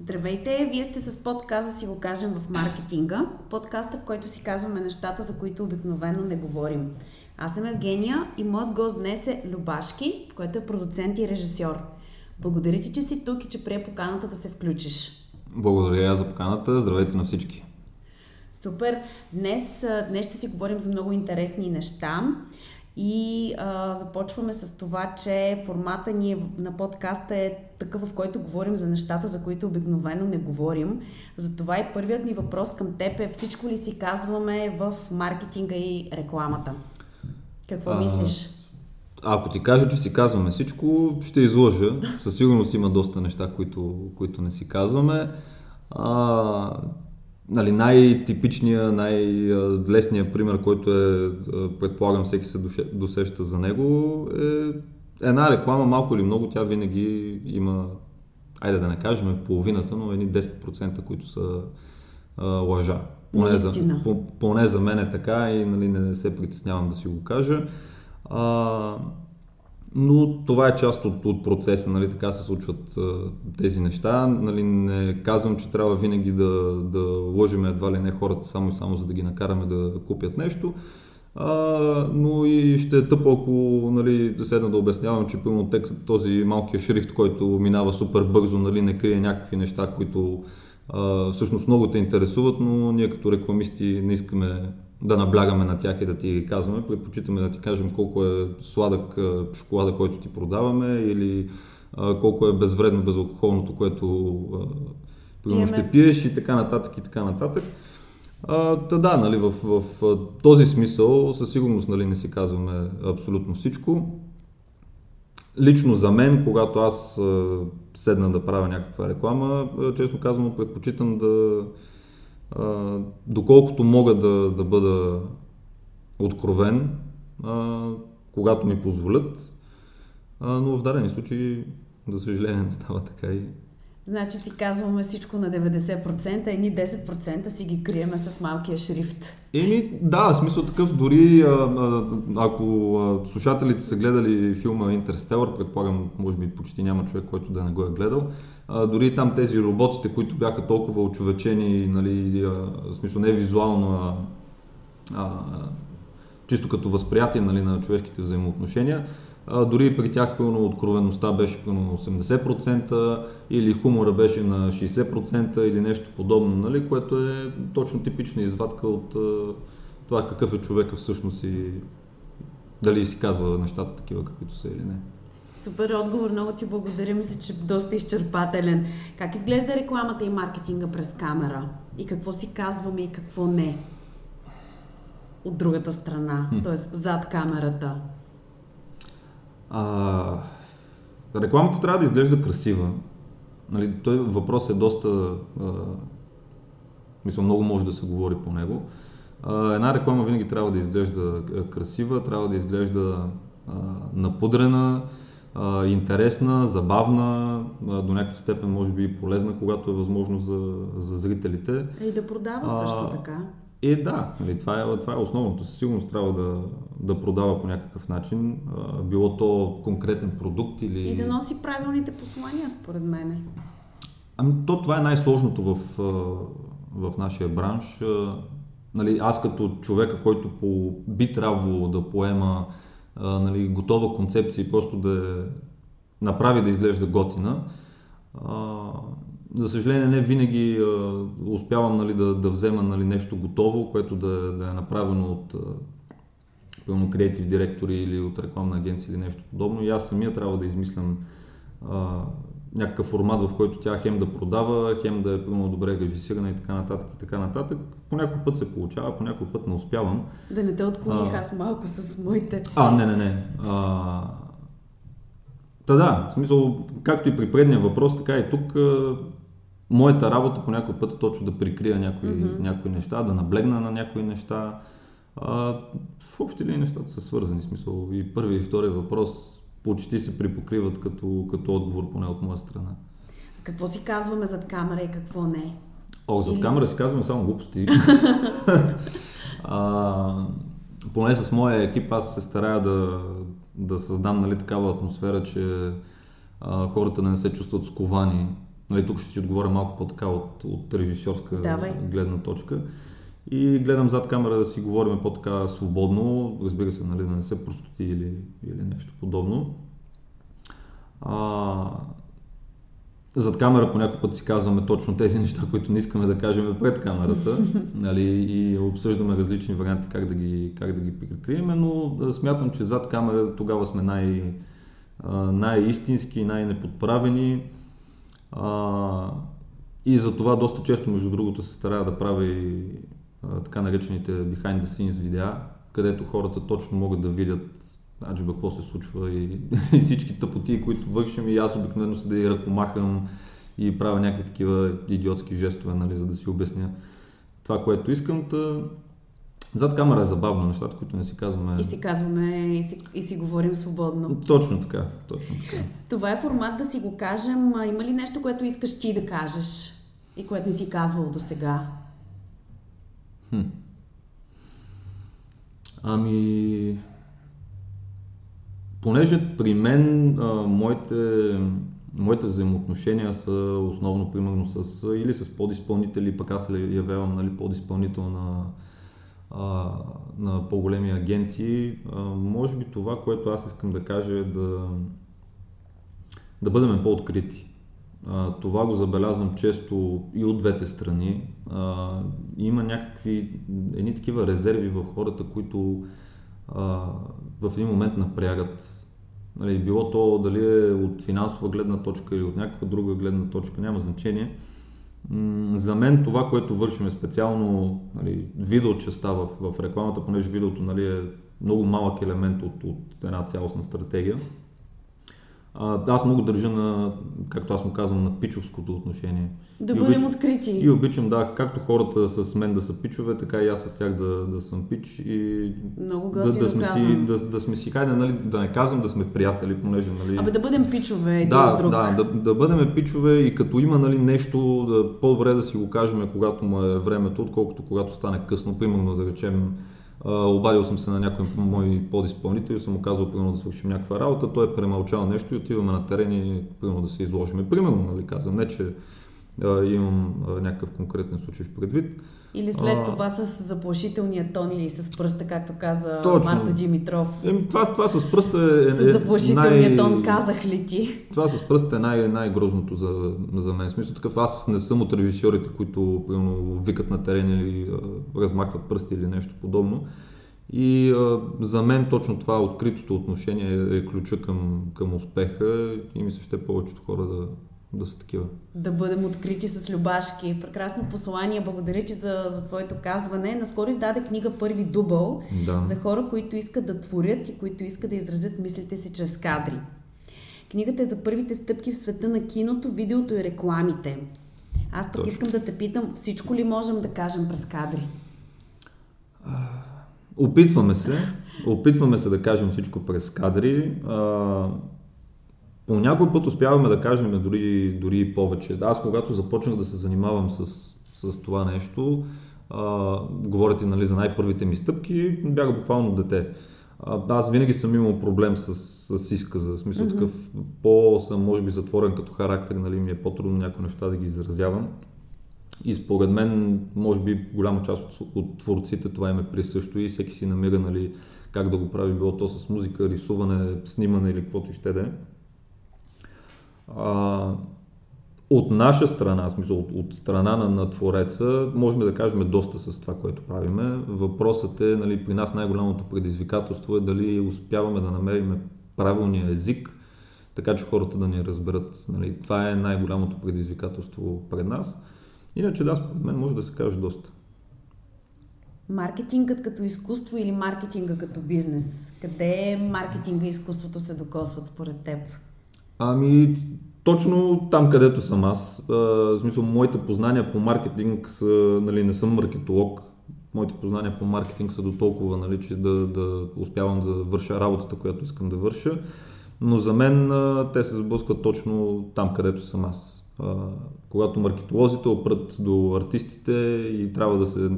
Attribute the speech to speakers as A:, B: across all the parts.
A: Здравейте, вие сте с подкаста си го кажем в маркетинга. Подкаста, в който си казваме нещата, за които обикновено не говорим. Аз съм Евгения и моят гост днес е Любашки, който е продуцент и режисьор. Благодаря ти, че си тук и че прие поканата да се включиш.
B: Благодаря за поканата. Здравейте на всички.
A: Супер! Днес, днес ще си говорим за много интересни неща. И а, започваме с това, че формата ни е, на подкаста е такъв, в който говорим за нещата, за които обикновено не говорим. Затова и първият ми въпрос към теб е всичко ли си казваме в маркетинга и рекламата? Какво а, мислиш?
B: Ако ти кажа, че си казваме всичко, ще изложа. Със сигурност има доста неща, които, които не си казваме. А, нали, най-типичният, най-лесният пример, който е, предполагам всеки се досеща за него, е една реклама, малко или много, тя винаги има, айде да не кажем половината, но едни 10%, които са а, лъжа.
A: Поне
B: за, по, поне за мен е така и нали, не се притеснявам да си го кажа. А, но това е част от, от процеса, нали, така се случват а, тези неща. Нали, не казвам, че трябва винаги да, да лъжим едва ли не хората само и само за да ги накараме да купят нещо. А, но и ще е тъпо, ако нали, да седна да обяснявам, че пълно текст, този малкия шрифт, който минава супер бързо, нали, не крие някакви неща, които а, всъщност много те интересуват, но ние като рекламисти не искаме да наблягаме на тях и да ти ги казваме. Предпочитаме да ти кажем колко е сладък шоколада, който ти продаваме или колко е безвредно безалкохолното, което а, ще пиеш и така нататък и така нататък. А, та да, нали, в, в, в този смисъл със сигурност нали, не си казваме абсолютно всичко. Лично за мен, когато аз седна да правя някаква реклама, честно казвам, предпочитам да, доколкото мога да, да бъда откровен, а, когато ми позволят, а, но в дадени случаи, за съжаление, не става така и
A: Значи си казваме всичко на 90%, едни 10% си ги криеме с малкия шрифт.
B: Еми, да, смисъл такъв, дори ако слушателите са гледали филма Интерстелър, предполагам, може би почти няма човек, който да не го е гледал, дори там тези роботите, които бяха толкова очовечени, нали, в смисъл не визуално, а чисто като възприятие нали, на човешките взаимоотношения, а, дори при тях пълно откровеността беше пълно 80% или хумора беше на 60% или нещо подобно, нали, което е точно типична извадка от а, това какъв е човека всъщност и дали си казва нещата такива, каквито са или не.
A: Супер отговор, много ти благодаря. Мисля, че доста изчерпателен. Как изглежда рекламата и маркетинга през камера? И какво си казваме и какво не? От другата страна, т.е. зад камерата.
B: А, рекламата трябва да изглежда красива. Нали, той въпрос е доста... А, мисля, много може да се говори по него. А, една реклама винаги трябва да изглежда красива, трябва да изглежда а, напудрена, а, интересна, забавна, а, до някаква степен може би и полезна, когато е възможно за, за зрителите.
A: И да продава също така.
B: Е, да, нали, това, е, това е основното. Със сигурност трябва да, да продава по някакъв начин, а, било то конкретен продукт или...
A: И да носи правилните послания, според мен.
B: Ами, то това е най-сложното в, в нашия бранш. Нали, аз като човека, който по, би трябвало да поема нали, готова концепция и просто да направи да изглежда готина, за съжаление не винаги а, успявам нали, да, да взема нали, нещо готово, което да, да е направено от пълно креатив директори или от рекламна агенция или нещо подобно. И аз самия трябва да измислям а, някакъв формат, в който тя хем да продава, хем да е пълно добре режисирана и така нататък и така нататък. По някой път се получава, по някой път не успявам.
A: Да не те отклоних аз малко с моите.
B: А, не, не, не. А, Та да, в смисъл, както и при предния въпрос, така и тук моята работа по някой път е точно да прикрия някои, mm-hmm. някои неща, да наблегна на някои неща. А, в общи ли нещата са свързани, смисъл и първи и втори въпрос почти се припокриват като, като отговор, поне от моя страна.
A: Какво си казваме зад камера и какво не?
B: О, зад Или... камера си казваме само глупости. а, поне с моя екип аз се старая да, да създам нали, такава атмосфера, че а, хората не се чувстват сковани Нали, тук ще си отговоря малко по-така от, от режисьорска
A: Давай.
B: гледна точка. И гледам зад камера да си говорим по-така свободно, разбира се, нали, да не се простоти или, или нещо подобно. А, зад камера по някой път си казваме точно тези неща, които не искаме да кажем пред камерата нали, и обсъждаме различни варианти как да ги, как да ги прикрием, но да смятам, че зад камера тогава сме най, най-истински, най-неподправени а, и за това доста често, между другото, се старая да правя и а, така наречените behind the scenes видеа, където хората точно могат да видят аджиба какво се случва и, и всички тъпоти, които вършим и аз обикновено се да и ръкомахам и правя някакви такива идиотски жестове, нали, за да си обясня това, което искам. Та... Зад камера е забавно нещата, които не си казваме.
A: И си казваме и си, и си говорим свободно.
B: Точно така, точно така.
A: Това е формат да си го кажем. Има ли нещо, което искаш ти да кажеш и което не си казвал до сега?
B: Хм. Ами, понеже при мен а, моите, моите взаимоотношения са основно примерно с, или с подизпълнители, пък аз се явявам нали, подизпълнител на, а, на по-големи агенции, а, може би това, което аз искам да кажа е да, да бъдем по-открити. А, това го забелязвам често и от двете страни. А, има някакви едни такива резерви в хората, които а, в един момент напрягат. Нали, било то дали е от финансова гледна точка или от някаква друга гледна точка, няма значение. За мен това, което вършим е специално нали, видеочеста в, в рекламата, понеже видеото нали, е много малък елемент от, от една цялостна стратегия. Аз много държа на, както аз му казвам, на пичовското отношение.
A: Да
B: И
A: бъдем
B: обичам-
A: открити.
B: И обичам, да, както хората с мен да са пичове, така и аз с тях да, да съм пич и
A: Много
B: да, да, сме си, да, да сме си, хайде, нали, да не казвам да сме приятели, понеже, нали...
A: Абе да бъдем пичове един
B: да,
A: с друг.
B: да, да, да бъдем пичове и като има нали, нещо, да, по-добре да си го кажем, когато му е времето, отколкото когато стане късно. Примерно да речем, обадил съм се на някой мой подизпълнител и съм му казал примерно да свършим някаква работа, той е премълчал нещо и отиваме на терен и примерно да се изложим. Примерно, нали, казвам, не че а, имам а, някакъв конкретен случай в предвид.
A: Или след
B: А.
A: това с заплашителния тон или с пръста, както каза
B: Точно.
A: Марта Димитров.
B: Еми, това, това с пръста е,
A: С заплашителния
B: най-
A: тон казах ли ти?
B: Това с пръста е най- най-грозното за, за мен. Смисъл такъв, аз не съм от режисьорите, които примерно, викат на терен или а, размахват пръсти или нещо подобно. И а, за мен точно това откритото отношение е, е ключа към, към успеха и ми се ще повечето хора да, да са такива.
A: Да бъдем открити с любашки. Прекрасно послание. Благодаря ти за, за твоето казване. Наскоро издаде книга Първи дубъл
B: Да.
A: за хора, които искат да творят и които искат да изразят мислите си чрез кадри. Книгата е за първите стъпки в света на киното, видеото и рекламите. Аз пък
B: Точно.
A: искам да те питам, всичко ли можем да кажем през кадри?
B: Опитваме се, опитваме се да кажем всичко през кадри. А, по някой път успяваме да кажем дори, дори и повече. Аз когато започнах да се занимавам с, с това нещо, а, говорите нали, за най-първите ми стъпки, бях буквално дете. А, аз винаги съм имал проблем с, с изказа, в смисъл
A: Мгм.
B: такъв, по-съм може би затворен като характер, нали, ми е по-трудно някои неща да ги изразявам. И според мен, може би голяма част от, от творците това им е присъщо и всеки си намира нали, как да го прави, било то с музика, рисуване, снимане или каквото ще да е. А, от наша страна, смисъл от, от страна на, на твореца, можем да кажем доста с това, което правиме. Въпросът е, нали, при нас най-голямото предизвикателство е дали успяваме да намерим правилния език, така че хората да ни разберат. Нали, това е най-голямото предизвикателство пред нас. Иначе да, според мен може да се каже доста.
A: Маркетингът като изкуство или маркетинга като бизнес? Къде маркетинга и изкуството се докосват според теб?
B: Ами, точно там, където съм аз. А, в смисъл, моите познания по маркетинг са, нали, не съм маркетолог. Моите познания по маркетинг са до толкова, нали, че да, да успявам да върша работата, която искам да върша. Но за мен а, те се сблъскват точно там, където съм аз. А, когато маркетолозите опрат до артистите и трябва да се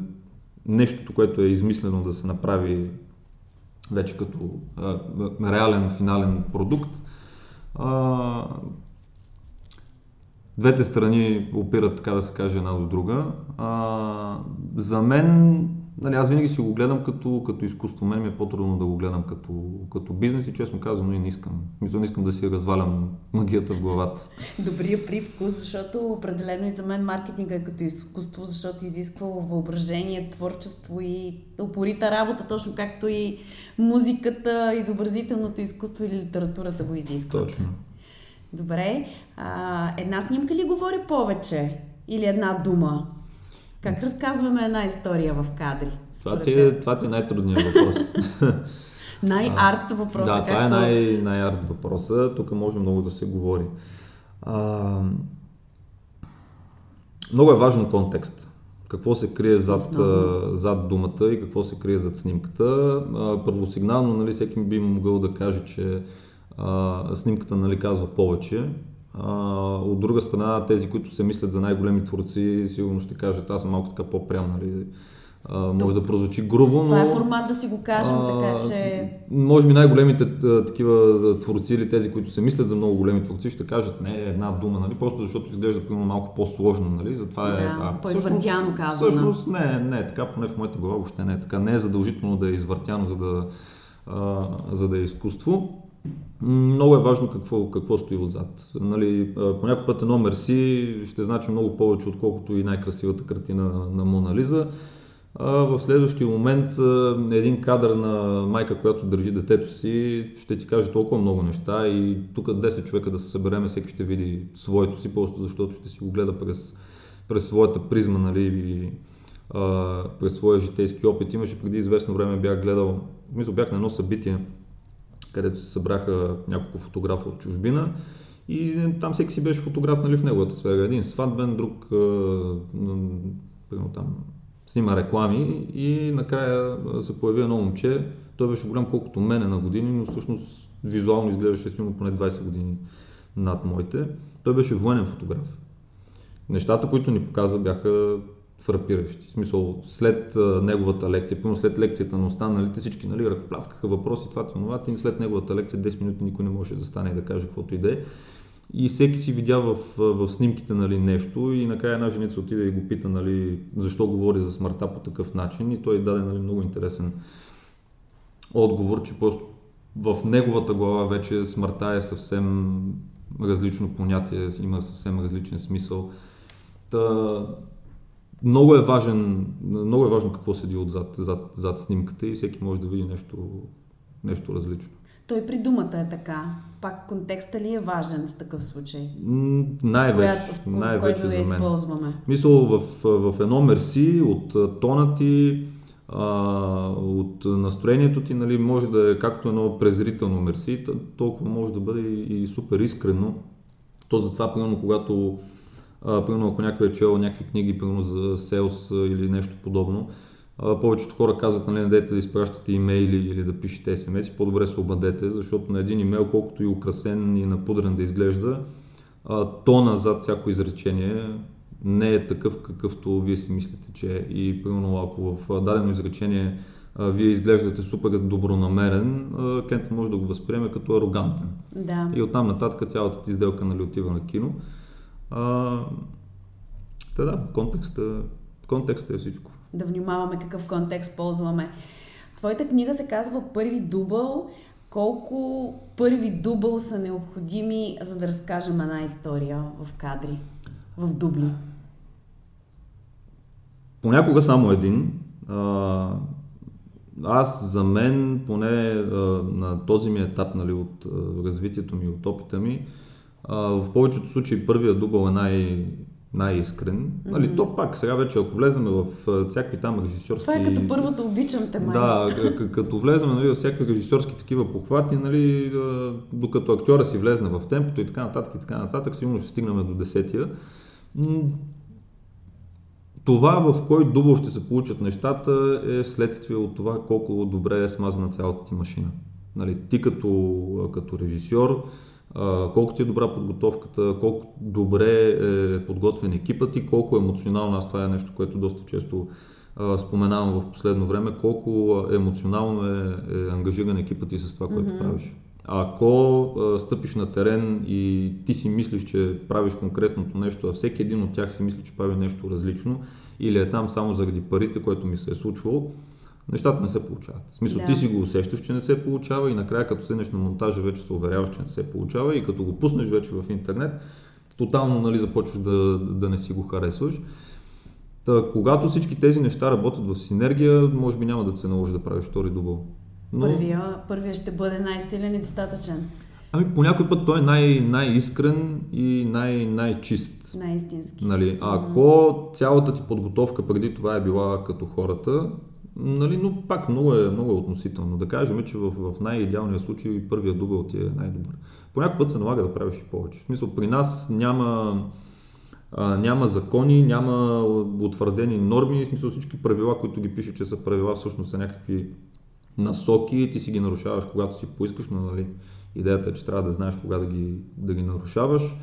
B: нещото, което е измислено да се направи вече като а, реален финален продукт, а, двете страни опират, така да се каже, една до друга. А, за мен Нали, аз винаги си го гледам като, като изкуство. Мен ми е по-трудно да го гледам като, като бизнес и честно казвам, и не искам. Мисля, не искам да си развалям магията в главата.
A: Добрия привкус, защото определено и за мен маркетинга е като изкуство, защото изисква въображение, творчество и упорита работа, точно както и музиката, изобразителното изкуство или литературата го изискват.
B: Точно.
A: Добре. А, една снимка ли говори повече? Или една дума? Как разказваме една история в кадри?
B: Това ти, е, това ти е най-трудният въпрос.
A: най-арт въпроса.
B: Да, това е най- най-арт въпроса. Тук може много да се говори. А, много е важен контекст. Какво се крие зад, зад думата и какво се крие зад снимката. първосигнално нали, всеки би могъл да каже, че а, снимката нали, казва повече, а, от друга страна, тези, които се мислят за най-големи творци, сигурно ще кажат, аз съм малко така по-прям, нали? А, може да прозвучи грубо, но...
A: Това е формат да си го кажем, а, така че...
B: Може би най-големите такива творци или тези, които се мислят за много големи творци, ще кажат не една дума, нали? Просто защото изглежда примерно малко по-сложно, нали? Затова
A: е... Да, по-извъртяно казано.
B: Всъщност не, не е така, поне в моята глава въобще не е така. Не е задължително да е извъртяно, за да, а, за да е изкуство. Много е важно какво, какво стои отзад. Нали, по някой път едно мерси ще значи много повече, отколкото и най-красивата картина на, на Мона Лиза. А в следващия момент един кадър на майка, която държи детето си, ще ти каже толкова много неща и тук 10 човека да се събереме, всеки ще види своето си, просто защото ще си го гледа през, през своята призма, нали, и, а, през своя житейски опит. Имаше преди известно време, бях гледал, мисля, бях на едно събитие, където се събраха няколко фотографа от чужбина. И там всеки си беше фотограф нали, в неговата сфера. Един сватбен, друг примерно там снима реклами и накрая се появи едно момче. Той беше голям колкото мене на години, но всъщност визуално изглеждаше силно поне 20 години над моите. Той беше военен фотограф. Нещата, които ни показа, бяха фрапиращи. В смисъл, след а, неговата лекция, пълно след лекцията на останалите, всички нали, ръкопляскаха въпроси, това, това, и след неговата лекция 10 минути никой не може да стане и да каже каквото и да е. И всеки си видя в, в снимките нали, нещо и накрая една женица отиде и го пита нали, защо говори за смъртта по такъв начин и той даде нали, много интересен отговор, че просто в неговата глава вече смъртта е съвсем различно понятие, има съвсем различен смисъл. Та, много е, важен, много е важно какво седи отзад зад, зад снимката и всеки може да види нещо, нещо различно.
A: Той при думата е така. Пак контекста ли е важен в такъв случай?
B: най-вече. В, най-вече
A: в който я използваме.
B: Мисъл в, в едно мерси от тона ти, а, от настроението ти, нали, може да е както едно презрително мерси, толкова може да бъде и, и супер искрено. То затова, примерно, когато а, примерно ако някой е чел някакви книги, примерно за селс или нещо подобно, а, повечето хора казват, нали, не дайте да изпращате имейли или да пишете смс, по-добре се обадете, защото на един имейл, колкото и украсен и напудрен да изглежда, а, тона зад всяко изречение не е такъв, какъвто вие си мислите, че е. И примерно ако в дадено изречение вие изглеждате супер добронамерен, клиентът може да го възприеме като арогантен.
A: Да.
B: И оттам нататък цялата ти сделка нали, отива на кино. А, да, да, контекста, контекста е всичко.
A: Да внимаваме какъв контекст ползваме. Твоята книга се казва Първи дубъл. Колко първи дубъл са необходими, за да разкажем една история в кадри, в дубли?
B: Понякога само един. Аз за мен, поне на този ми етап нали, от развитието ми, от опита ми, в повечето случаи първият дубъл е най- най-искрен. Mm-hmm. Нали, то пак, сега вече, ако влезем в всякакви там режисьорски...
A: Това е като първото обичам те, май.
B: Да, като влезем нали, в всякакви режисьорски такива похвати, нали, докато актьора си влезне в темпото и така нататък и така нататък, сигурно ще стигнем до десетия. Това в кой дубъл ще се получат нещата е следствие от това колко добре е смазана цялата ти машина. Нали, ти като, като режисьор, колко ти е добра подготовката, колко добре е подготвен екипът и колко емоционално, аз това е нещо, което доста често споменавам в последно време, колко емоционално е, е ангажиран екипът ти с това, което mm-hmm. правиш. ако а, стъпиш на терен и ти си мислиш, че правиш конкретното нещо, а всеки един от тях си мисли, че прави нещо различно или е там само заради парите, което ми се е случвало, нещата не се получават. В смисъл,
A: Да.
B: ти си го усещаш, че не се получава и накрая като седнеш на монтажа вече се уверяваш, че не се получава и като го пуснеш вече в интернет, тотално нали, започваш да, да не си го харесваш. Та, когато всички тези неща работят в синергия, може би няма да се наложи да правиш втори дубъл. Но,
A: Първия, първия ще бъде най-силен и достатъчен.
B: ами по някой път той е най- най-искрен и най- най-чист.
A: Най-истински.
B: Нали, ако цялата ти подготовка преди това е била като хората, нали, но пак много е, много е относително. Да кажем, че в, в най-идеалния случай първият дубъл ти е най-добър. По някой път се налага да правиш и повече. В смисъл, при нас няма, а, няма закони, няма утвърдени норми, в смисъл всички правила, които ги пише, че са правила, всъщност са някакви насоки, ти си ги нарушаваш, когато си поискаш, но нали, идеята е, че трябва да знаеш кога да ги, да ги нарушаваш.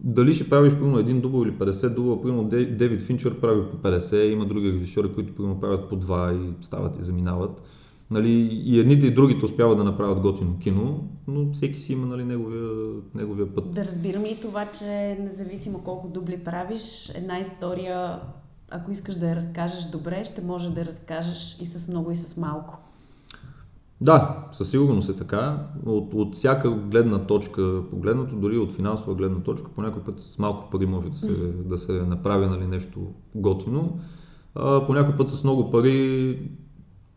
B: Дали ще правиш примерно един дубъл или 50 дубъл, примерно Де- Дейвид Финчер прави по 50, има други режисьори, които примерно правят по 2 и стават и заминават. Нали, и едните и другите успяват да направят готино кино, но всеки си има нали, неговия, неговия път.
A: Да разбирам и това, че независимо колко дубли правиш, една история, ако искаш да я разкажеш добре, ще може да я разкажеш и с много и с малко.
B: Да, със сигурност е така. От, от всяка гледна точка погледнато, дори от финансова гледна точка, по някой път с малко пари може да се, да се направи нали, нещо готино. А, по някой път с много пари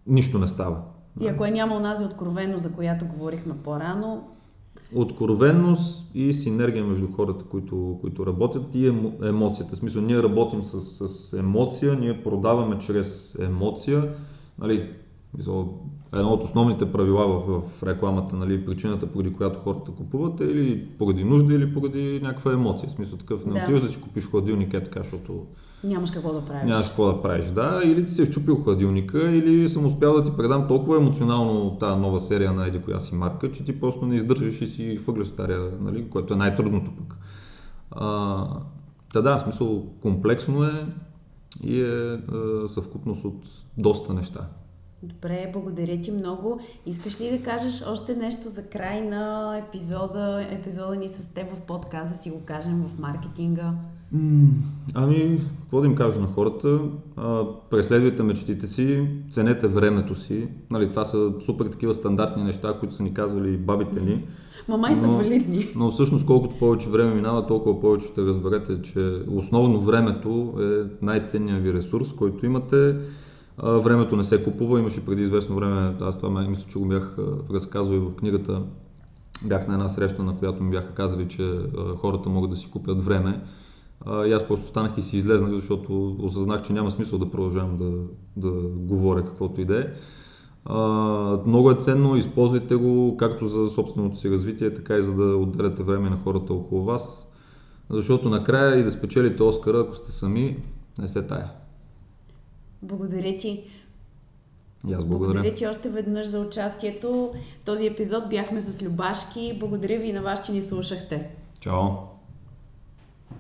B: нищо не става.
A: И ако е няма онази откровено, за която говорихме по-рано,
B: Откровенност и синергия между хората, които, които работят и емо, емоцията. В смисъл, ние работим с, с емоция, ние продаваме чрез емоция. Нали, едно от основните правила в, в рекламата, нали, причината, поради която хората купуват е или поради нужда, или поради някаква емоция. В смисъл такъв, не
A: Да.
B: отиваш да си купиш хладилник е така, защото
A: нямаш какво да правиш.
B: Нямаш какво да правиш, да. Или ти си е щупил хладилника, или съм успял да ти предам толкова емоционално тази нова серия на еди коя си марка, че ти просто не издържаш и си хвърляш стария, нали, което е най-трудното пък. А, да, в смисъл комплексно е и е, е съвкупност от доста неща.
A: Добре, благодаря ти много. Искаш ли да кажеш още нещо за край на епизода, епизода ни с теб в подкаст, да си го кажем в маркетинга?
B: М, Ами, какво да им кажа на хората? А, преследвайте мечтите си, ценете времето си. Нали, това са супер такива стандартни неща, които са ни казвали бабите ни.
A: Мамай са
B: Но-
A: валидни.
B: Но всъщност колкото повече време минава, толкова повече ще разберете, че основно времето е най-ценният ви ресурс, който имате. Времето не се купува, имаше преди известно време, аз това мисля, че го бях разказал и в книгата, бях на една среща, на която ми бяха казали, че хората могат да си купят време. И аз просто станах и си излезнах, защото осъзнах, че няма смисъл да продължавам да, да говоря каквото и да е. Много е ценно, използвайте го както за собственото си развитие, така и за да отделяте време на хората около вас. Защото накрая и да спечелите Оскара, ако сте сами, не се тая.
A: Благодаря ти.
B: И аз благодаря.
A: Благодаря ти още веднъж за участието. Този епизод бяхме с Любашки. Благодаря ви и на вас, че ни слушахте.
B: Чао!